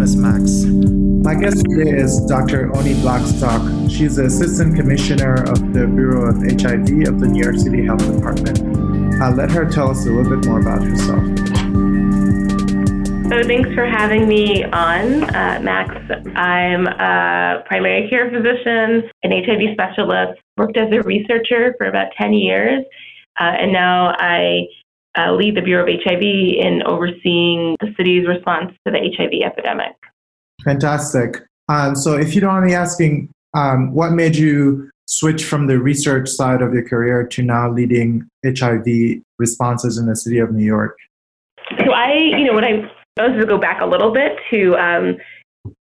name is Max. My guest today is Dr. Oni Blackstock. She's the Assistant Commissioner of the Bureau of HIV of the New York City Health Department. I'll let her tell us a little bit more about herself. So, thanks for having me on, uh, Max. I'm a primary care physician, an HIV specialist, worked as a researcher for about 10 years, uh, and now I uh, lead the Bureau of HIV in overseeing the city's response to the HIV epidemic. Fantastic. Um, so, if you don't mind me asking, um, what made you switch from the research side of your career to now leading HIV responses in the city of New York? So, I, you know, when I I was to go back a little bit to um,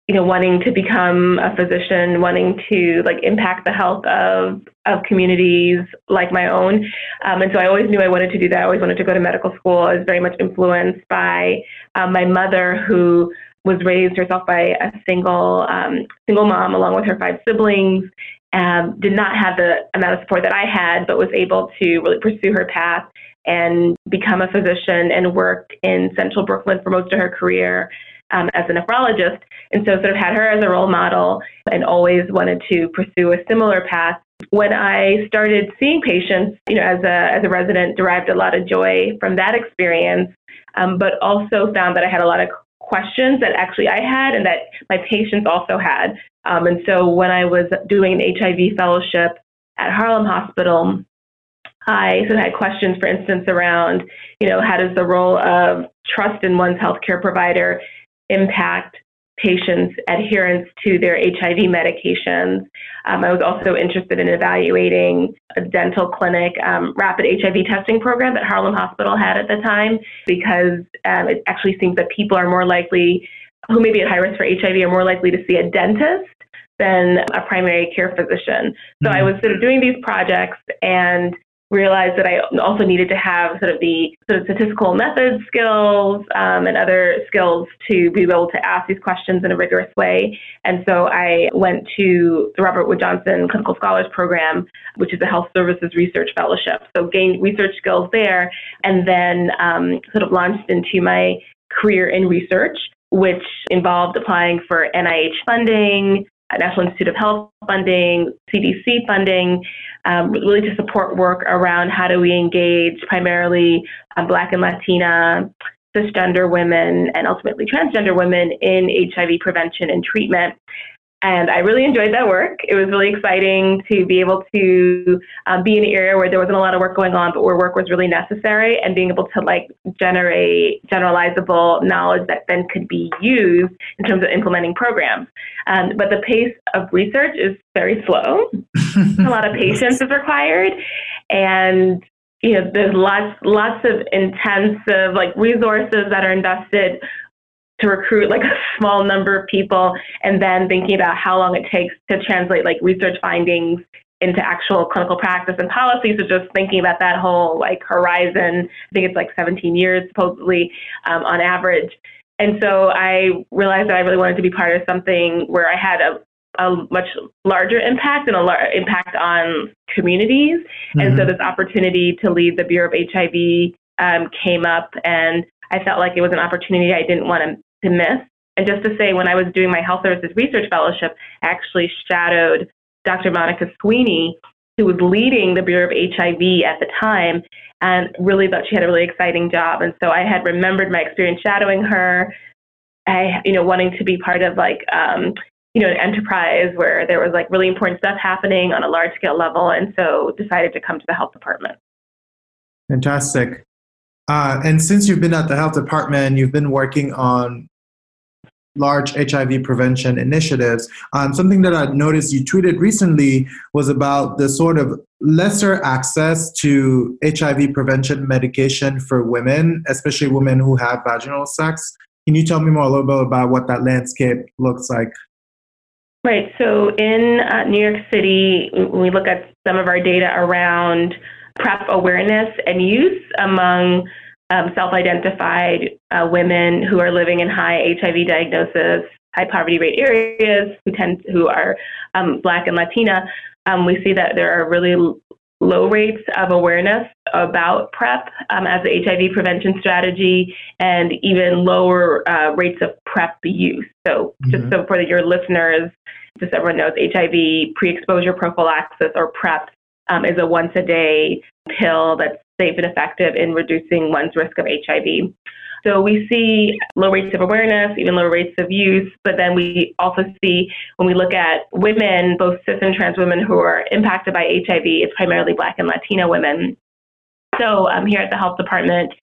you know wanting to become a physician wanting to like impact the health of of communities like my own um, and so i always knew i wanted to do that i always wanted to go to medical school i was very much influenced by um, my mother who was raised herself by a single um, single mom along with her five siblings um, did not have the amount of support that i had but was able to really pursue her path and become a physician and worked in central brooklyn for most of her career um, as a nephrologist. And so sort of had her as a role model and always wanted to pursue a similar path. When I started seeing patients, you know, as a, as a resident, derived a lot of joy from that experience, um, but also found that I had a lot of questions that actually I had and that my patients also had. Um, and so when I was doing an HIV fellowship at Harlem Hospital, I sort of had questions, for instance, around, you know, how does the role of trust in one's healthcare provider impact patients' adherence to their HIV medications. Um, I was also interested in evaluating a dental clinic um, rapid HIV testing program that Harlem Hospital had at the time because um, it actually seems that people are more likely, who may be at high risk for HIV, are more likely to see a dentist than a primary care physician. So mm-hmm. I was sort of doing these projects and realized that I also needed to have sort of the sort of statistical method skills um, and other skills to be able to ask these questions in a rigorous way. And so I went to the Robert Wood Johnson Clinical Scholars Program, which is a health services research fellowship. So gained research skills there, and then um, sort of launched into my career in research, which involved applying for NIH funding, National Institute of Health funding, CDC funding, um, really to support work around how do we engage primarily uh, Black and Latina, cisgender women, and ultimately transgender women in HIV prevention and treatment. And I really enjoyed that work. It was really exciting to be able to um, be in an area where there wasn't a lot of work going on, but where work was really necessary and being able to like generate generalizable knowledge that then could be used in terms of implementing programs. Um, but the pace of research is very slow. a lot of patience is required. And you know, there's lots lots of intensive like resources that are invested to recruit like a small number of people and then thinking about how long it takes to translate like research findings into actual clinical practice and policy. So just thinking about that whole like horizon, I think it's like 17 years supposedly um, on average. And so I realized that I really wanted to be part of something where I had a, a much larger impact and a large impact on communities. Mm-hmm. And so mm-hmm. this opportunity to lead the Bureau of HIV um, came up, and I felt like it was an opportunity I didn't want to to miss. And just to say, when I was doing my health services research fellowship, I actually shadowed Dr. Monica Sweeney, who was leading the Bureau of HIV at the time, and really thought she had a really exciting job. And so I had remembered my experience shadowing her. I, you know, wanting to be part of like, um, you know, an enterprise where there was like really important stuff happening on a large scale level, and so decided to come to the health department. Fantastic. Uh, and since you've been at the health department, you've been working on large HIV prevention initiatives. Um, something that I noticed you tweeted recently was about the sort of lesser access to HIV prevention medication for women, especially women who have vaginal sex. Can you tell me more a little bit about what that landscape looks like? Right. So in uh, New York City, we look at some of our data around PrEP awareness and use among um, self-identified uh, women who are living in high HIV diagnosis, high poverty rate areas, who tend who are um, Black and Latina, um, we see that there are really low rates of awareness about PrEP um, as the HIV prevention strategy and even lower uh, rates of PrEP use. So, mm-hmm. just so for your listeners, just everyone knows, HIV pre exposure prophylaxis or PrEP um, is a once a day pill that's safe and effective in reducing one's risk of HIV. So we see low rates of awareness, even low rates of use, but then we also see when we look at women, both cis and trans women who are impacted by HIV, it's primarily Black and Latino women. So um, here at the health department,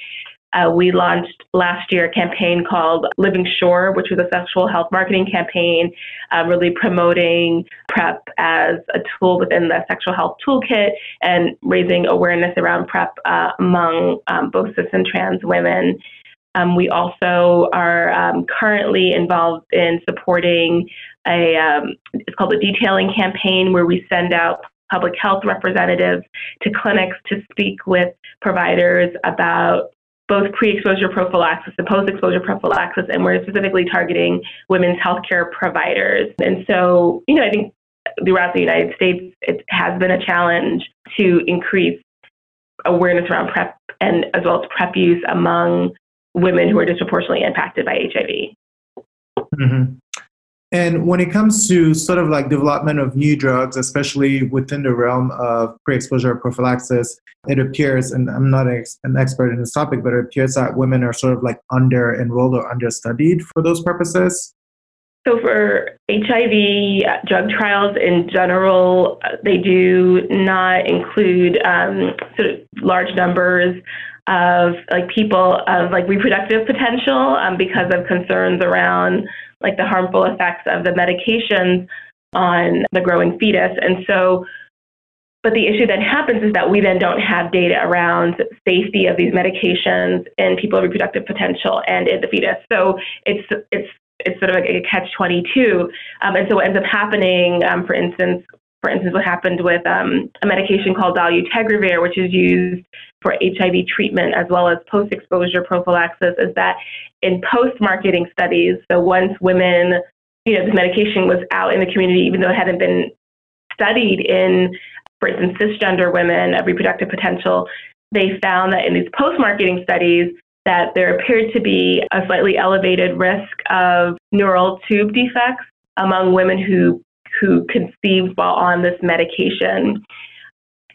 uh, we launched last year a campaign called Living Sure, which was a sexual health marketing campaign, uh, really promoting PrEP as a tool within the sexual health toolkit and raising awareness around PrEP uh, among um, both cis and trans women. Um, we also are um, currently involved in supporting a um, it's called a detailing campaign where we send out public health representatives to clinics to speak with providers about both pre-exposure prophylaxis and post-exposure prophylaxis, and we're specifically targeting women's healthcare providers. And so, you know, I think throughout the United States, it has been a challenge to increase awareness around PrEP and as well as PrEP use among women who are disproportionately impacted by HIV. Mm-hmm. And when it comes to sort of like development of new drugs, especially within the realm of pre-exposure prophylaxis, it appears, and I'm not an expert in this topic, but it appears that women are sort of like under enrolled or understudied for those purposes. So for HIV drug trials in general, they do not include um, sort of large numbers of like people of like reproductive potential um, because of concerns around like the harmful effects of the medications on the growing fetus. And so, but the issue that happens is that we then don't have data around safety of these medications in people of reproductive potential and in the fetus. So it's it's it's sort of like a catch 22. Um, and so what ends up happening, um, for instance, for instance, what happened with um, a medication called dolutegravir, which is used for HIV treatment as well as post exposure prophylaxis, is that in post marketing studies, so once women, you know, this medication was out in the community, even though it hadn't been studied in, for instance, cisgender women of reproductive potential, they found that in these post marketing studies, that there appeared to be a slightly elevated risk of neural tube defects among women who who conceived while on this medication.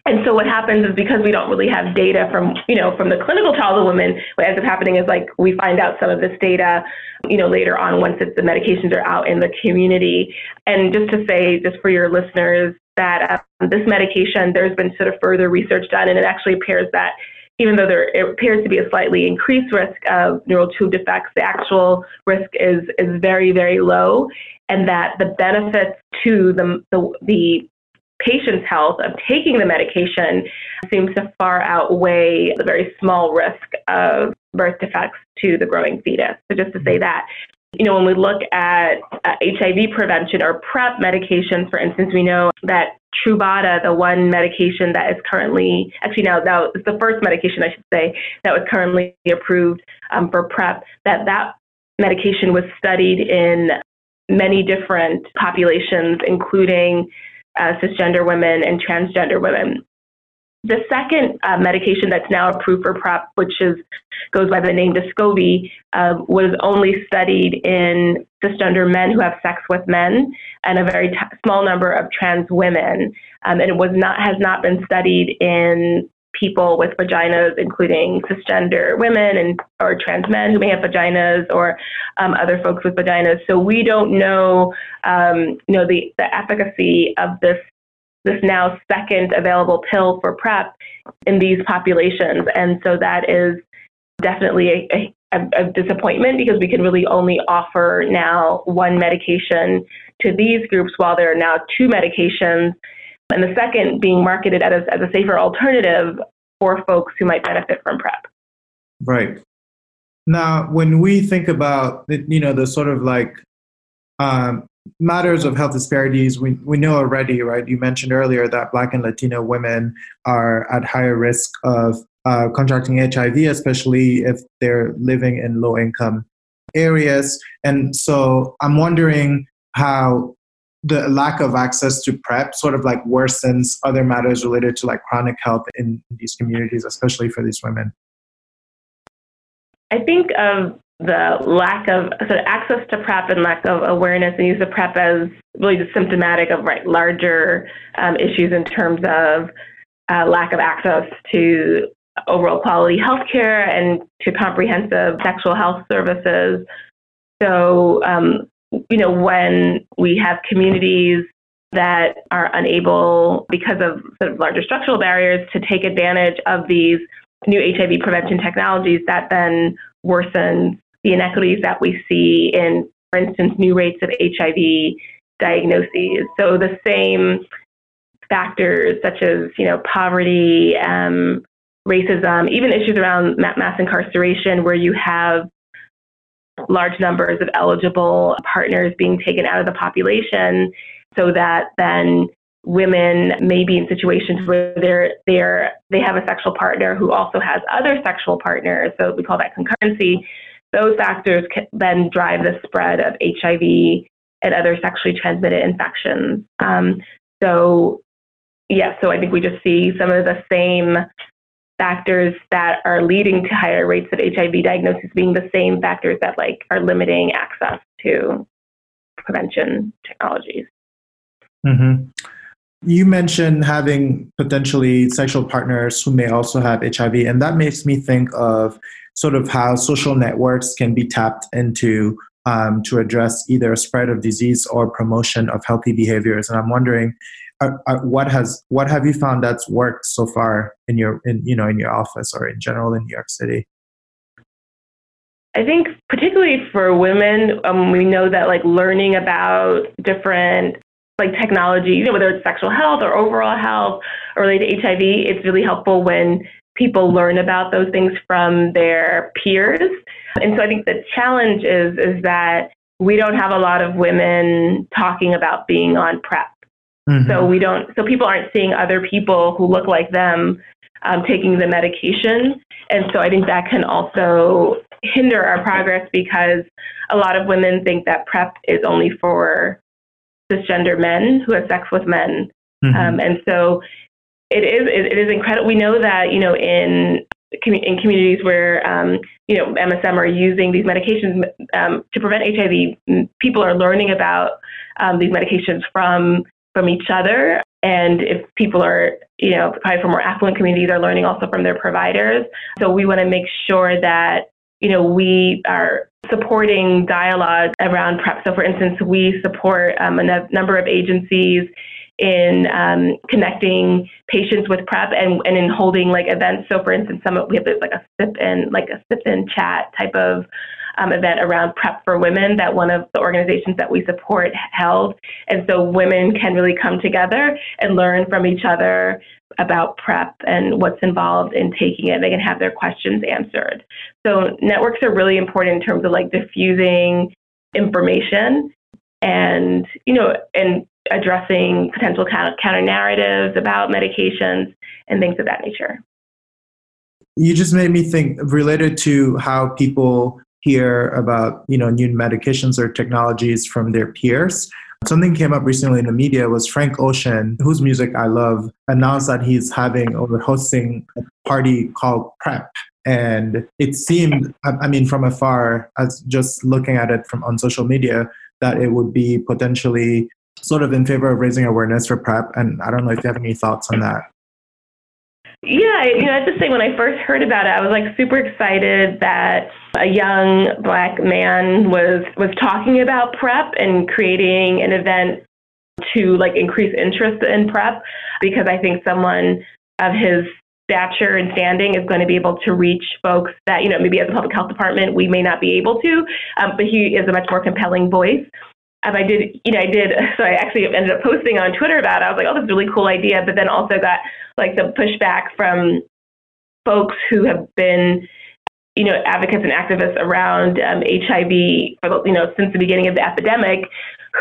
And so what happens is because we don't really have data from, you know, from the clinical trials of women, what ends up happening is like we find out some of this data, you know, later on once the medications are out in the community. And just to say, just for your listeners, that um, this medication, there's been sort of further research done, and it actually appears that even though there appears to be a slightly increased risk of neural tube defects, the actual risk is is very very low, and that the benefits to the the, the patient's health of taking the medication seems to far outweigh the very small risk of birth defects to the growing fetus. So just to say mm-hmm. that. You know, when we look at uh, HIV prevention or PrEP medications, for instance, we know that Truvada, the one medication that is currently, actually now, now it's the first medication, I should say, that was currently approved um, for PrEP, that that medication was studied in many different populations, including uh, cisgender women and transgender women. The second uh, medication that's now approved for PrEP, which is goes by the name Descovy, uh, was only studied in cisgender men who have sex with men and a very t- small number of trans women, um, and it was not has not been studied in people with vaginas, including cisgender women and or trans men who may have vaginas, or um, other folks with vaginas. So we don't know, um, you know, the the efficacy of this this now second available pill for PrEP in these populations, and so that is definitely a, a, a disappointment because we can really only offer now one medication to these groups while there are now two medications and the second being marketed as, as a safer alternative for folks who might benefit from PrEP. Right. Now, when we think about you know the sort of like um, matters of health disparities, we we know already, right? You mentioned earlier that Black and Latino women are at higher risk of uh, contracting HIV, especially if they're living in low income areas. And so, I'm wondering how the lack of access to PrEP sort of like worsens other matters related to like chronic health in these communities, especially for these women? I think of the lack of sort of access to PrEP and lack of awareness and use of PrEP as really just symptomatic of right larger um, issues in terms of uh, lack of access to overall quality health care and to comprehensive sexual health services. So, um, you know, when we have communities that are unable, because of sort of larger structural barriers, to take advantage of these new HIV prevention technologies, that then worsens the inequities that we see in, for instance, new rates of HIV diagnoses. So the same factors such as, you know, poverty, um, racism, even issues around mass incarceration, where you have large numbers of eligible partners being taken out of the population so that then women may be in situations where they're they're they have a sexual partner who also has other sexual partners so we call that concurrency those factors can then drive the spread of hiv and other sexually transmitted infections um, so yeah so i think we just see some of the same factors that are leading to higher rates of HIV diagnosis being the same factors that like are limiting access to prevention technologies. Mm-hmm. You mentioned having potentially sexual partners who may also have HIV, and that makes me think of sort of how social networks can be tapped into um, to address either spread of disease or promotion of healthy behaviors. And I'm wondering uh, uh, what has what have you found that's worked so far in your in you know in your office or in general in New York City? I think particularly for women, um, we know that like learning about different like technology, you know, whether it's sexual health or overall health or related to HIV, it's really helpful when people learn about those things from their peers. And so I think the challenge is is that we don't have a lot of women talking about being on PrEP Mm-hmm. So we don't. So people aren't seeing other people who look like them um, taking the medication, and so I think that can also hinder our progress because a lot of women think that PrEP is only for cisgender men who have sex with men, mm-hmm. um, and so it is. It is incredible. We know that you know in in communities where um, you know MSM are using these medications um, to prevent HIV, people are learning about um, these medications from from each other. And if people are, you know, probably from more affluent communities are learning also from their providers. So we want to make sure that, you know, we are supporting dialogue around PrEP. So for instance, we support um, a n- number of agencies in um, connecting patients with PrEP and, and in holding like events. So for instance, some we have like a sip in like a sip in chat type of um, event around PrEP for women that one of the organizations that we support held. And so women can really come together and learn from each other about PrEP and what's involved in taking it. They can have their questions answered. So networks are really important in terms of like diffusing information and, you know, and addressing potential counter narratives about medications and things of that nature. You just made me think related to how people hear about you know new medications or technologies from their peers. Something came up recently in the media was Frank Ocean, whose music I love, announced that he's having or hosting a party called PrEP. And it seemed, I mean, from afar, as just looking at it from on social media, that it would be potentially sort of in favor of raising awareness for PrEP. And I don't know if you have any thoughts on that. Yeah, you know, I to say when I first heard about it, I was like super excited that a young black man was was talking about PrEP and creating an event to like increase interest in PrEP because I think someone of his stature and standing is going to be able to reach folks that you know maybe as a public health department we may not be able to, um, but he is a much more compelling voice. I did, you know, I did. So I actually ended up posting on Twitter about it. I was like, oh, this is a really cool idea, but then also got like the pushback from folks who have been, you know, advocates and activists around um, HIV for the, you know since the beginning of the epidemic,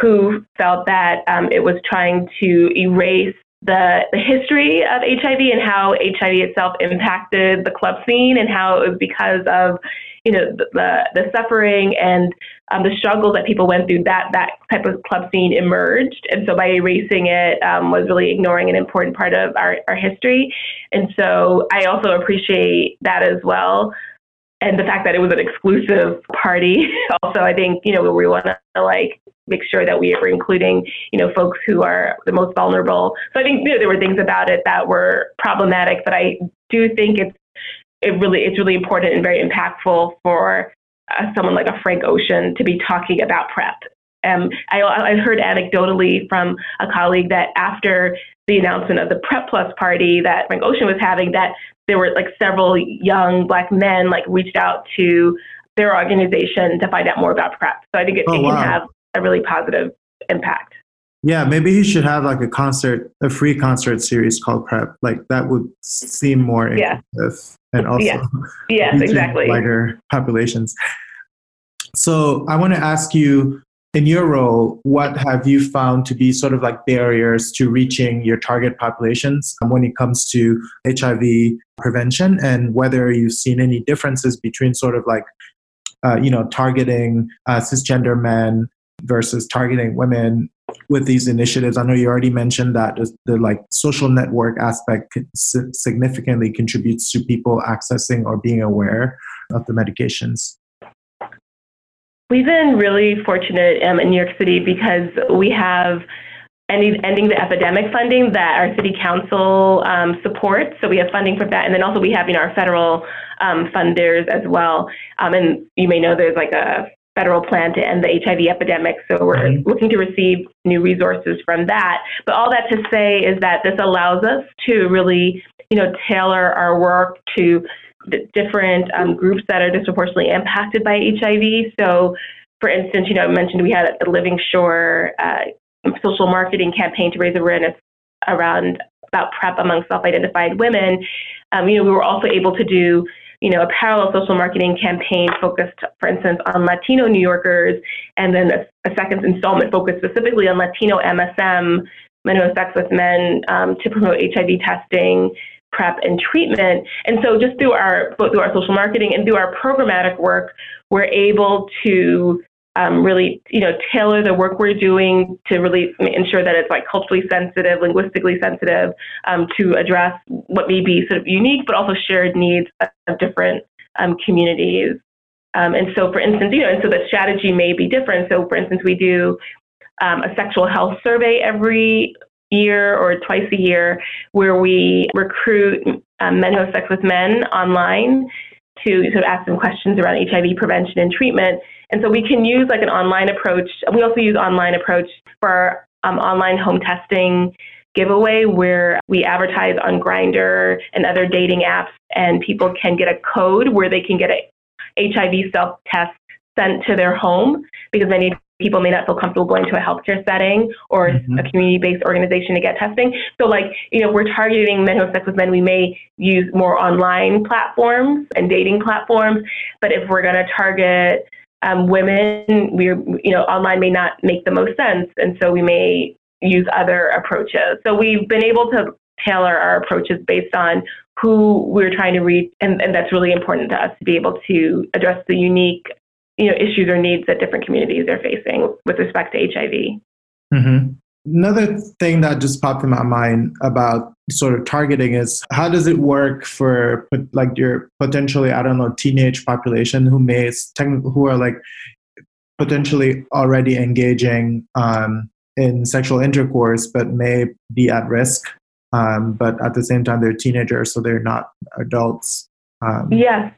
who felt that um, it was trying to erase the, the history of HIV and how HIV itself impacted the club scene and how it was because of you know, the, the suffering and um, the struggles that people went through, that, that type of club scene emerged. And so by erasing it um, was really ignoring an important part of our, our history. And so I also appreciate that as well and the fact that it was an exclusive party also i think you know we want to like make sure that we are including you know folks who are the most vulnerable so i think you know, there were things about it that were problematic but i do think it's it really it's really important and very impactful for uh, someone like a frank ocean to be talking about prep um, I, I heard anecdotally from a colleague that after the announcement of the Prep Plus party that Frank Ocean was having, that there were like several young black men like reached out to their organization to find out more about prep. So I think it, oh, it can wow. have a really positive impact. Yeah, maybe he should have like a concert, a free concert series called Prep. Like that would seem more yeah. And also yeah. yes, exactly wider populations. So I want to ask you in your role, what have you found to be sort of like barriers to reaching your target populations when it comes to HIV prevention and whether you've seen any differences between sort of like, uh, you know, targeting uh, cisgender men versus targeting women with these initiatives? I know you already mentioned that the like social network aspect significantly contributes to people accessing or being aware of the medications. We've been really fortunate um, in New York City because we have ending, the epidemic funding that our city council um, supports. So we have funding for that. And then also we have you know, our federal um, funders as well. Um, and you may know there's like a federal plan to end the HIV epidemic. So we're mm-hmm. looking to receive new resources from that. But all that to say is that this allows us to really, you know, tailor our work to the different um, groups that are disproportionately impacted by HIV. So, for instance, you know, I mentioned we had a Living Sure uh, social marketing campaign to raise awareness around about PrEP among self-identified women. Um, you know, we were also able to do you know, a parallel social marketing campaign focused, for instance, on Latino New Yorkers, and then a, a second installment focused specifically on Latino MSM, men who have sex with men, um, to promote HIV testing prep and treatment. And so just through our both through our social marketing and through our programmatic work, we're able to um, really, you know, tailor the work we're doing to really ensure that it's like culturally sensitive, linguistically sensitive, um, to address what may be sort of unique, but also shared needs of different um, communities. Um, and so, for instance, you know, and so the strategy may be different. So, for instance, we do um, a sexual health survey every year or twice a year where we recruit um, men who have sex with men online to sort of ask them questions around HIV prevention and treatment. And so we can use like an online approach. We also use online approach for um, online home testing giveaway where we advertise on Grindr and other dating apps, and people can get a code where they can get a HIV self test sent to their home because many people may not feel comfortable going to a healthcare setting or mm-hmm. a community-based organization to get testing. So like, you know, if we're targeting men who have sex with men, we may use more online platforms and dating platforms. But if we're going to target um, women, we're, you know, online may not make the most sense. And so we may use other approaches. So we've been able to tailor our approaches based on who we're trying to reach. And, and that's really important to us to be able to address the unique you know issues or needs that different communities are facing with respect to HIV. Mm-hmm. Another thing that just popped in my mind about sort of targeting is how does it work for like your potentially I don't know teenage population who may who are like potentially already engaging um, in sexual intercourse but may be at risk um, but at the same time they're teenagers so they're not adults um, yes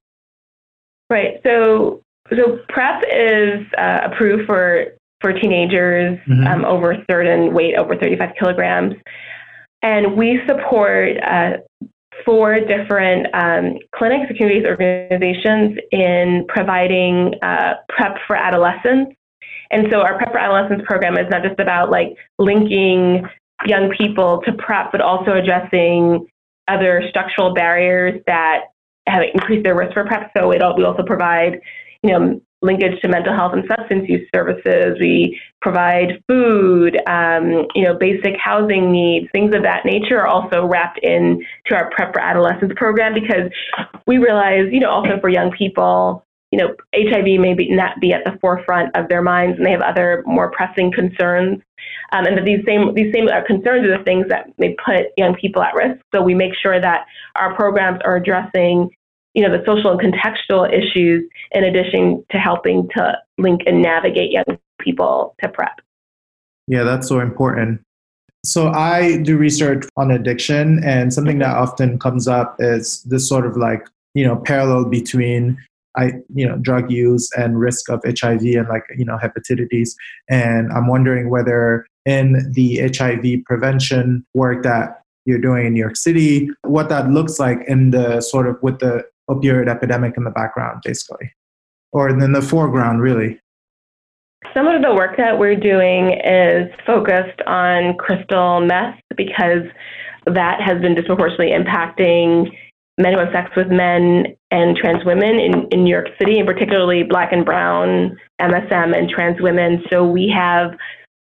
right so so PrEP is uh, approved for for teenagers mm-hmm. um, over a certain weight, over 35 kilograms, and we support uh, four different um, clinics, communities, organizations in providing uh, PrEP for adolescents. And so our PrEP for Adolescents program is not just about like linking young people to PrEP, but also addressing other structural barriers that have increased their risk for PrEP. So it, we also provide you know, linkage to mental health and substance use services. We provide food, um, you know, basic housing needs, things of that nature are also wrapped into our Prep for Adolescents program because we realize, you know, also for young people, you know, HIV may be not be at the forefront of their minds, and they have other more pressing concerns. Um, and that these same these same uh, concerns are the things that may put young people at risk. So we make sure that our programs are addressing, you know, the social and contextual issues in addition to helping to link and navigate young people to PrEP. Yeah, that's so important. So I do research on addiction, and something that often comes up is this sort of like you know parallel between I you know drug use and risk of HIV and like you know hepatitis. And I'm wondering whether in the HIV prevention work that you're doing in New York City, what that looks like in the sort of with the opioid epidemic in the background, basically, or in the foreground, really. Some of the work that we're doing is focused on crystal meth because that has been disproportionately impacting men who have sex with men and trans women in, in New York City, and particularly black and brown MSM and trans women. So we have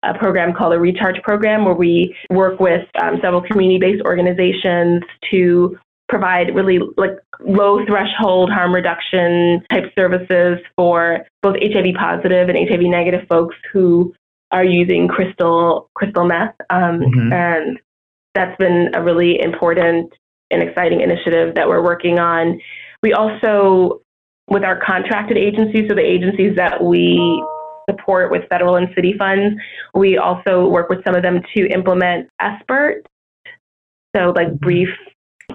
a program called the Recharge Program where we work with um, several community-based organizations to provide really like low threshold harm reduction type services for both HIV positive and HIV negative folks who are using crystal crystal meth, um, mm-hmm. and that's been a really important and exciting initiative that we're working on. We also, with our contracted agencies, so the agencies that we support with federal and city funds, we also work with some of them to implement SBIRT, so like brief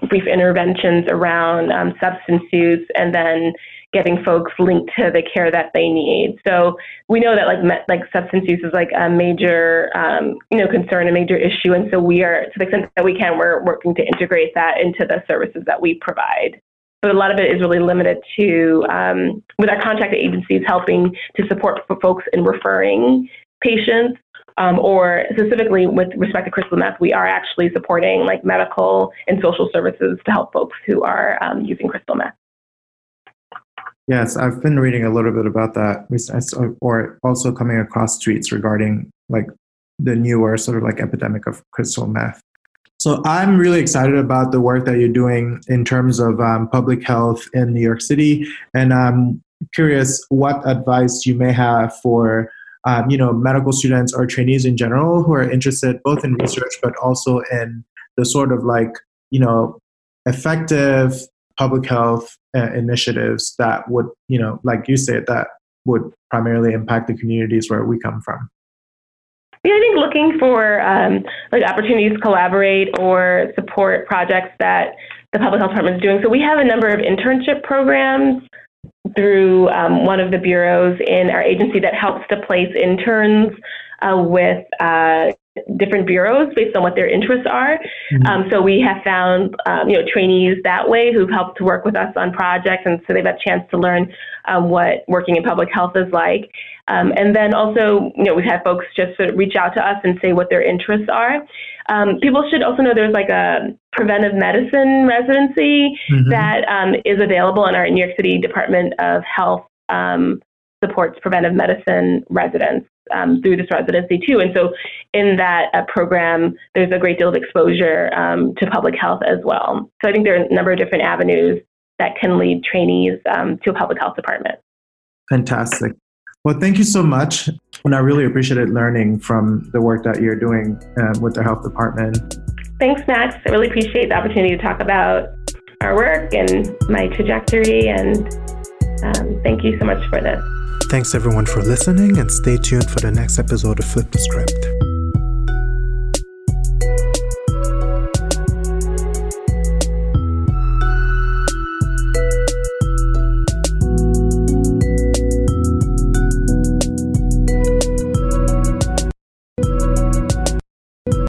brief interventions around um, substance use and then getting folks linked to the care that they need. So we know that like like substance use is like a major um, you know concern, a major issue, and so we are to the extent that we can, we're working to integrate that into the services that we provide. But a lot of it is really limited to um, with our contracted agencies helping to support folks in referring patients um, or specifically with respect to crystal meth, we are actually supporting like medical and social services to help folks who are um, using crystal meth. Yes, I've been reading a little bit about that, or also coming across tweets regarding like the newer sort of like epidemic of crystal meth. So I'm really excited about the work that you're doing in terms of um, public health in New York City, and I'm curious what advice you may have for um, you know, medical students or trainees in general who are interested both in research but also in the sort of like, you know, effective public health uh, initiatives that would, you know, like you said, that would primarily impact the communities where we come from. Yeah, I think looking for um, like opportunities to collaborate or support projects that the public health department is doing. So we have a number of internship programs through um, one of the bureaus in our agency that helps to place interns uh, with uh, different bureaus based on what their interests are. Mm-hmm. Um, so we have found um, you know trainees that way who've helped to work with us on projects, and so they've had a chance to learn um, what working in public health is like. Um, and then also, you know, we've had folks just sort of reach out to us and say what their interests are. Um, people should also know there's like a preventive medicine residency mm-hmm. that um, is available in our New York City Department of Health um, supports preventive medicine residents um, through this residency too. And so, in that uh, program, there's a great deal of exposure um, to public health as well. So I think there are a number of different avenues that can lead trainees um, to a public health department. Fantastic. Well, thank you so much. And I really appreciated learning from the work that you're doing um, with the health department. Thanks, Max. I really appreciate the opportunity to talk about our work and my trajectory. And um, thank you so much for this. Thanks everyone for listening and stay tuned for the next episode of Flip the Script.